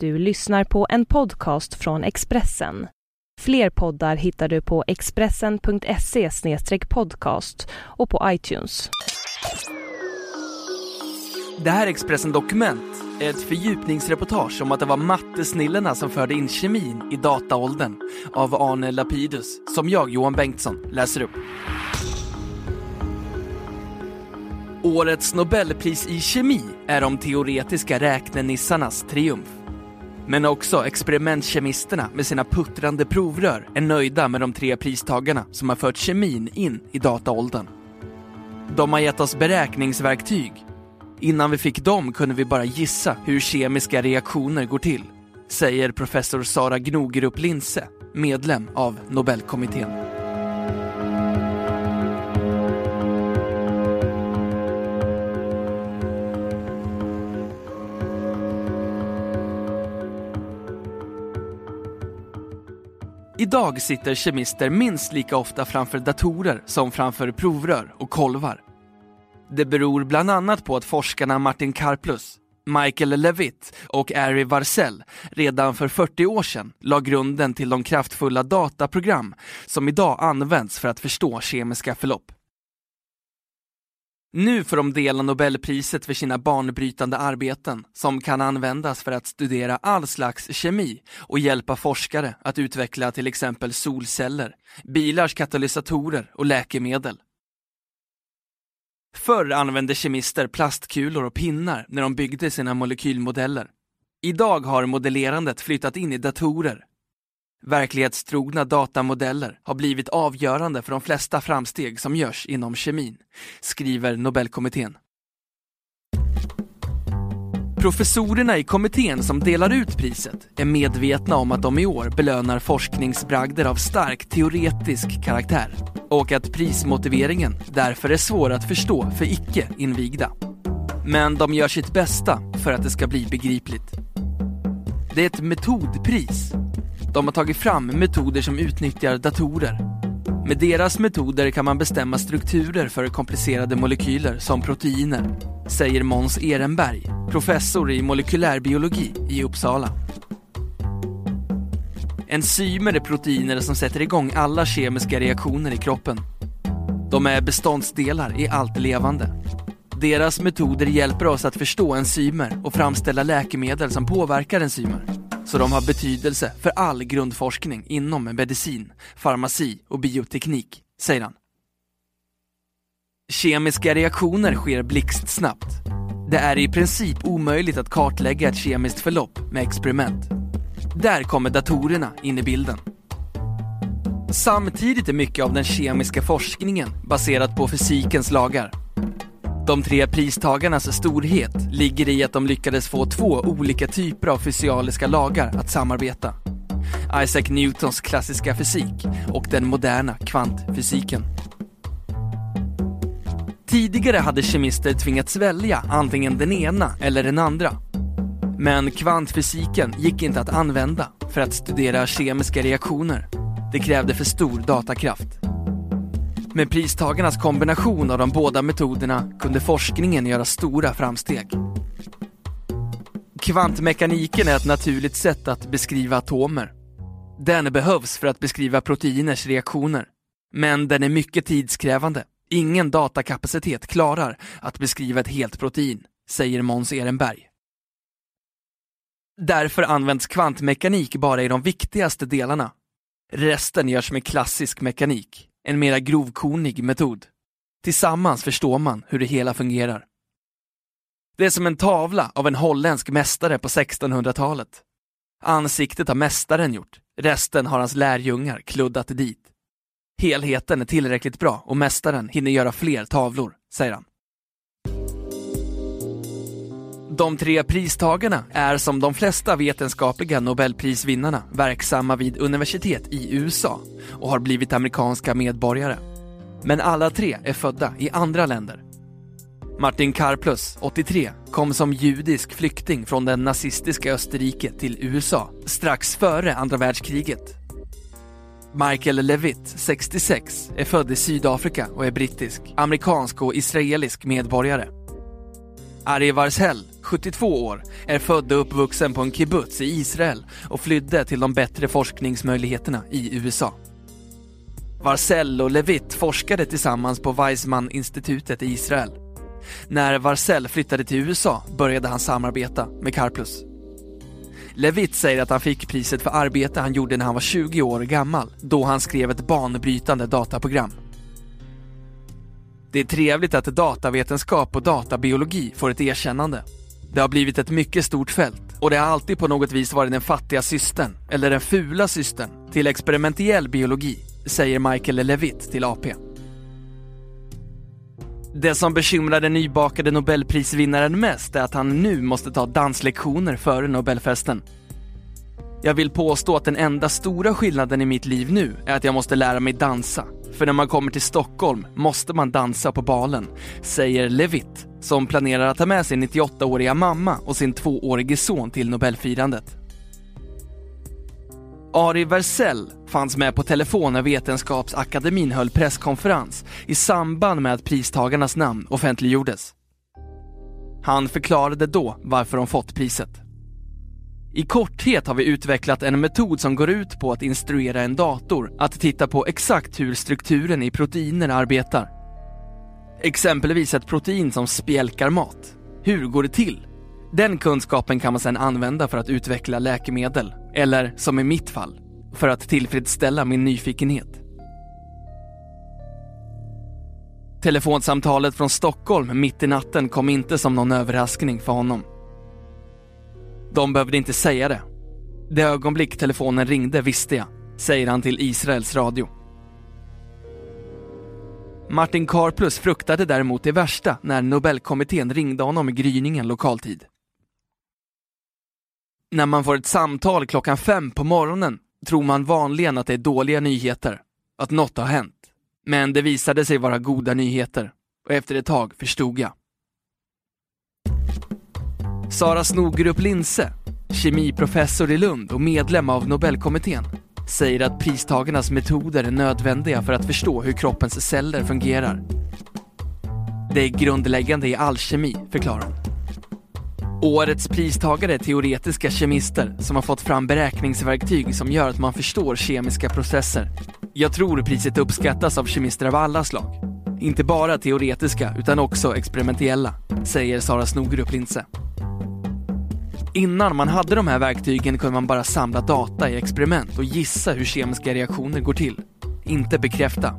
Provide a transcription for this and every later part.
Du lyssnar på en podcast från Expressen. Fler poddar hittar du på expressen.se podcast och på iTunes. Det här är Expressen Dokument, ett fördjupningsreportage om att det var mattesnillena som förde in kemin i dataåldern av Arne Lapidus, som jag, Johan Bengtsson, läser upp. Årets Nobelpris i kemi är de teoretiska räknenissarnas triumf. Men också experimentkemisterna med sina puttrande provrör är nöjda med de tre pristagarna som har fört kemin in i dataåldern. De har gett oss beräkningsverktyg. Innan vi fick dem kunde vi bara gissa hur kemiska reaktioner går till, säger professor Sara Gnogerup Linse, medlem av Nobelkommittén. Idag sitter kemister minst lika ofta framför datorer som framför provrör och kolvar. Det beror bland annat på att forskarna Martin Karplus, Michael Levitt och Ari Warsell redan för 40 år sedan la grunden till de kraftfulla dataprogram som idag används för att förstå kemiska förlopp. Nu får de dela Nobelpriset för sina banbrytande arbeten som kan användas för att studera all slags kemi och hjälpa forskare att utveckla till exempel solceller, bilars katalysatorer och läkemedel. Förr använde kemister plastkulor och pinnar när de byggde sina molekylmodeller. Idag har modellerandet flyttat in i datorer Verklighetstrogna datamodeller har blivit avgörande för de flesta framsteg som görs inom kemin, skriver Nobelkommittén. Professorerna i kommittén som delar ut priset är medvetna om att de i år belönar forskningsbragder av stark teoretisk karaktär och att prismotiveringen därför är svår att förstå för icke invigda. Men de gör sitt bästa för att det ska bli begripligt. Det är ett metodpris de har tagit fram metoder som utnyttjar datorer. Med deras metoder kan man bestämma strukturer för komplicerade molekyler som proteiner, säger Måns Ehrenberg, professor i molekylärbiologi i Uppsala. Enzymer är proteiner som sätter igång alla kemiska reaktioner i kroppen. De är beståndsdelar i allt levande. Deras metoder hjälper oss att förstå enzymer och framställa läkemedel som påverkar enzymer så de har betydelse för all grundforskning inom medicin, farmaci och bioteknik, säger han. Kemiska reaktioner sker blixtsnabbt. Det är i princip omöjligt att kartlägga ett kemiskt förlopp med experiment. Där kommer datorerna in i bilden. Samtidigt är mycket av den kemiska forskningen baserat på fysikens lagar. De tre pristagarnas storhet ligger i att de lyckades få två olika typer av fysikaliska lagar att samarbeta. Isaac Newtons klassiska fysik och den moderna kvantfysiken. Tidigare hade kemister tvingats välja antingen den ena eller den andra. Men kvantfysiken gick inte att använda för att studera kemiska reaktioner. Det krävde för stor datakraft. Med pristagarnas kombination av de båda metoderna kunde forskningen göra stora framsteg. Kvantmekaniken är ett naturligt sätt att beskriva atomer. Den behövs för att beskriva proteiners reaktioner. Men den är mycket tidskrävande. Ingen datakapacitet klarar att beskriva ett helt protein, säger Måns Ehrenberg. Därför används kvantmekanik bara i de viktigaste delarna. Resten görs med klassisk mekanik, en mera grovkornig metod. Tillsammans förstår man hur det hela fungerar. Det är som en tavla av en holländsk mästare på 1600-talet. Ansiktet har mästaren gjort, resten har hans lärjungar kluddat dit. Helheten är tillräckligt bra och mästaren hinner göra fler tavlor, säger han. De tre pristagarna är som de flesta vetenskapliga nobelprisvinnarna verksamma vid universitet i USA och har blivit amerikanska medborgare. Men alla tre är födda i andra länder. Martin Karplus, 83, kom som judisk flykting från den nazistiska Österrike till USA strax före andra världskriget. Michael Levitt, 66, är född i Sydafrika och är brittisk, amerikansk och israelisk medborgare. Ari Varsell, 72 år, är född och uppvuxen på en kibbutz i Israel och flydde till de bättre forskningsmöjligheterna i USA. Varsell och Levitt forskade tillsammans på Weizmann-institutet i Israel. När Varsell flyttade till USA började han samarbeta med Karplus. Levitt säger att han fick priset för arbete han gjorde när han var 20 år gammal, då han skrev ett banbrytande dataprogram. Det är trevligt att datavetenskap och databiologi får ett erkännande. Det har blivit ett mycket stort fält och det har alltid på något vis varit den fattiga systern, eller den fula systern, till experimentell biologi, säger Michael Levitt till AP. Det som bekymrar den nybakade nobelprisvinnaren mest är att han nu måste ta danslektioner före nobelfesten. Jag vill påstå att den enda stora skillnaden i mitt liv nu är att jag måste lära mig dansa. För när man kommer till Stockholm måste man dansa på balen, säger Levitt, som planerar att ta med sin 98-åriga mamma och sin tvåårige son till nobelfirandet. Ari Versell fanns med på telefon när Vetenskapsakademin höll presskonferens i samband med att pristagarnas namn offentliggjordes. Han förklarade då varför de fått priset. I korthet har vi utvecklat en metod som går ut på att instruera en dator att titta på exakt hur strukturen i proteiner arbetar. Exempelvis ett protein som spjälkar mat. Hur går det till? Den kunskapen kan man sedan använda för att utveckla läkemedel, eller som i mitt fall, för att tillfredsställa min nyfikenhet. Telefonsamtalet från Stockholm mitt i natten kom inte som någon överraskning för honom. De behövde inte säga det. Det ögonblick telefonen ringde visste jag, säger han till Israels radio. Martin Karplus fruktade däremot det värsta när Nobelkommittén ringde honom i gryningen lokaltid. När man får ett samtal klockan fem på morgonen tror man vanligen att det är dåliga nyheter, att något har hänt. Men det visade sig vara goda nyheter och efter ett tag förstod jag. Sara Snogerup Linse, kemiprofessor i Lund och medlem av Nobelkommittén, säger att pristagarnas metoder är nödvändiga för att förstå hur kroppens celler fungerar. Det är grundläggande i all kemi, förklarar hon. Årets pristagare är teoretiska kemister som har fått fram beräkningsverktyg som gör att man förstår kemiska processer. Jag tror priset uppskattas av kemister av alla slag. Inte bara teoretiska utan också experimentella, säger Sara Snogerup Linse. Innan man hade de här verktygen kunde man bara samla data i experiment och gissa hur kemiska reaktioner går till. Inte bekräfta.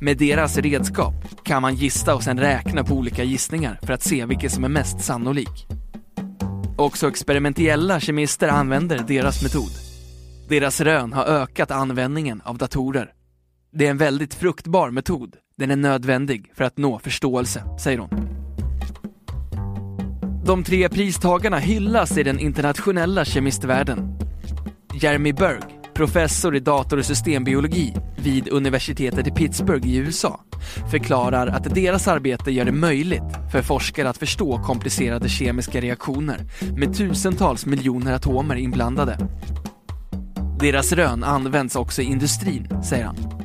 Med deras redskap kan man gissa och sen räkna på olika gissningar för att se vilken som är mest sannolik. Också experimentella kemister använder deras metod. Deras rön har ökat användningen av datorer. Det är en väldigt fruktbar metod. Den är nödvändig för att nå förståelse, säger hon. De tre pristagarna hyllas i den internationella kemistvärlden. Jeremy Berg, professor i dator och systembiologi vid universitetet i Pittsburgh i USA, förklarar att deras arbete gör det möjligt för forskare att förstå komplicerade kemiska reaktioner med tusentals miljoner atomer inblandade. Deras rön används också i industrin, säger han.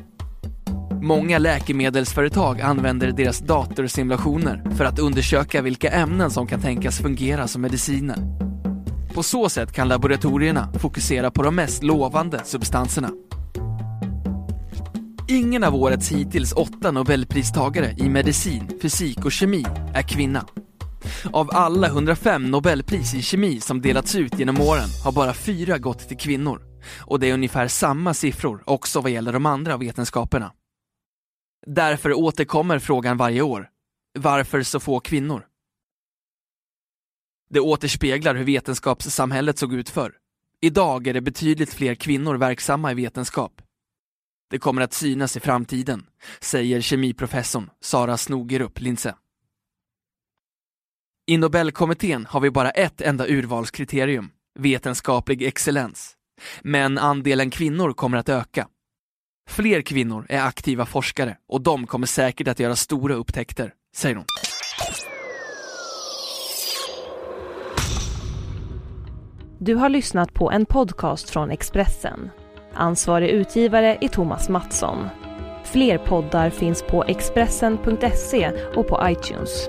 Många läkemedelsföretag använder deras datorsimulationer för att undersöka vilka ämnen som kan tänkas fungera som mediciner. På så sätt kan laboratorierna fokusera på de mest lovande substanserna. Ingen av årets hittills åtta nobelpristagare i medicin, fysik och kemi är kvinna. Av alla 105 nobelpris i kemi som delats ut genom åren har bara fyra gått till kvinnor. Och det är ungefär samma siffror också vad gäller de andra vetenskaperna. Därför återkommer frågan varje år. Varför så få kvinnor? Det återspeglar hur vetenskapssamhället såg ut förr. Idag är det betydligt fler kvinnor verksamma i vetenskap. Det kommer att synas i framtiden, säger kemiprofessorn Sara Snogerup Linse. I Nobelkommittén har vi bara ett enda urvalskriterium, vetenskaplig excellens. Men andelen kvinnor kommer att öka. Fler kvinnor är aktiva forskare och de kommer säkert att göra stora upptäckter, säger hon. Du har lyssnat på en podcast från Expressen. Ansvarig utgivare är Thomas Mattsson. Fler poddar finns på Expressen.se och på iTunes.